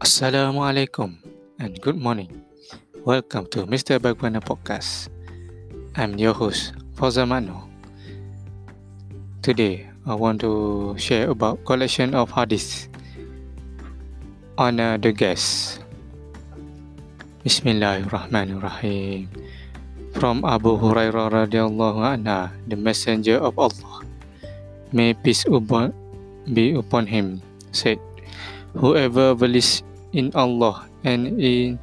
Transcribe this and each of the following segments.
Assalamualaikum and good morning. Welcome to Mr. Bagwana Podcast. I'm your host, Fawzan Mano. Today, I want to share about collection of hadith. Honor the guest. Bismillahirrahmanirrahim. From Abu Hurairah radhiyallahu anhu, the messenger of Allah, may peace be upon him, said, Whoever believes in Allah and in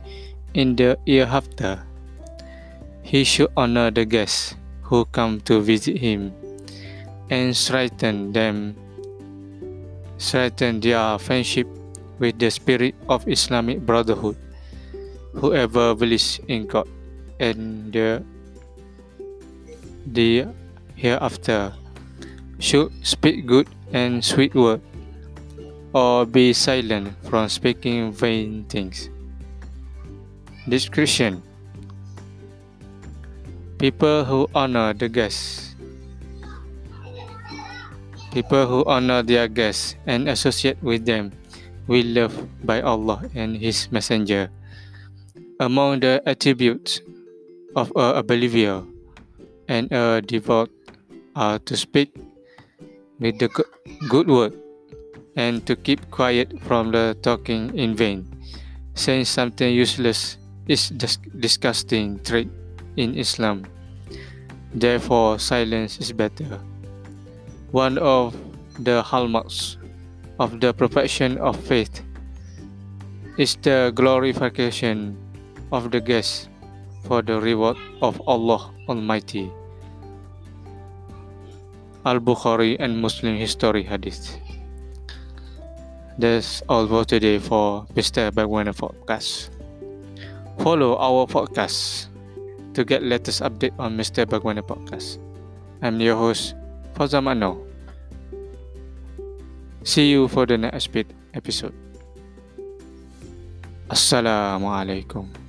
in the hereafter. He should honor the guests who come to visit him and strengthen them strengthen their friendship with the spirit of Islamic brotherhood. Whoever believes in God and the the hereafter should speak good and sweet words or be silent from speaking vain things. Description People who honor the guests. People who honor their guests and associate with them will love by Allah and His Messenger. Among the attributes of a believer and a devout are to speak with the good word and to keep quiet from the talking in vain. Saying something useless is dis- disgusting trait in Islam. Therefore, silence is better. One of the hallmarks of the perfection of faith is the glorification of the guest for the reward of Allah Almighty. Al Bukhari and Muslim History Hadith. That's all for today for Mr. Bagwana Podcast. Follow our podcast to get latest update on Mr. Bagwana Podcast. I'm your host, Fazamano. See you for the next episode. Assalamualaikum.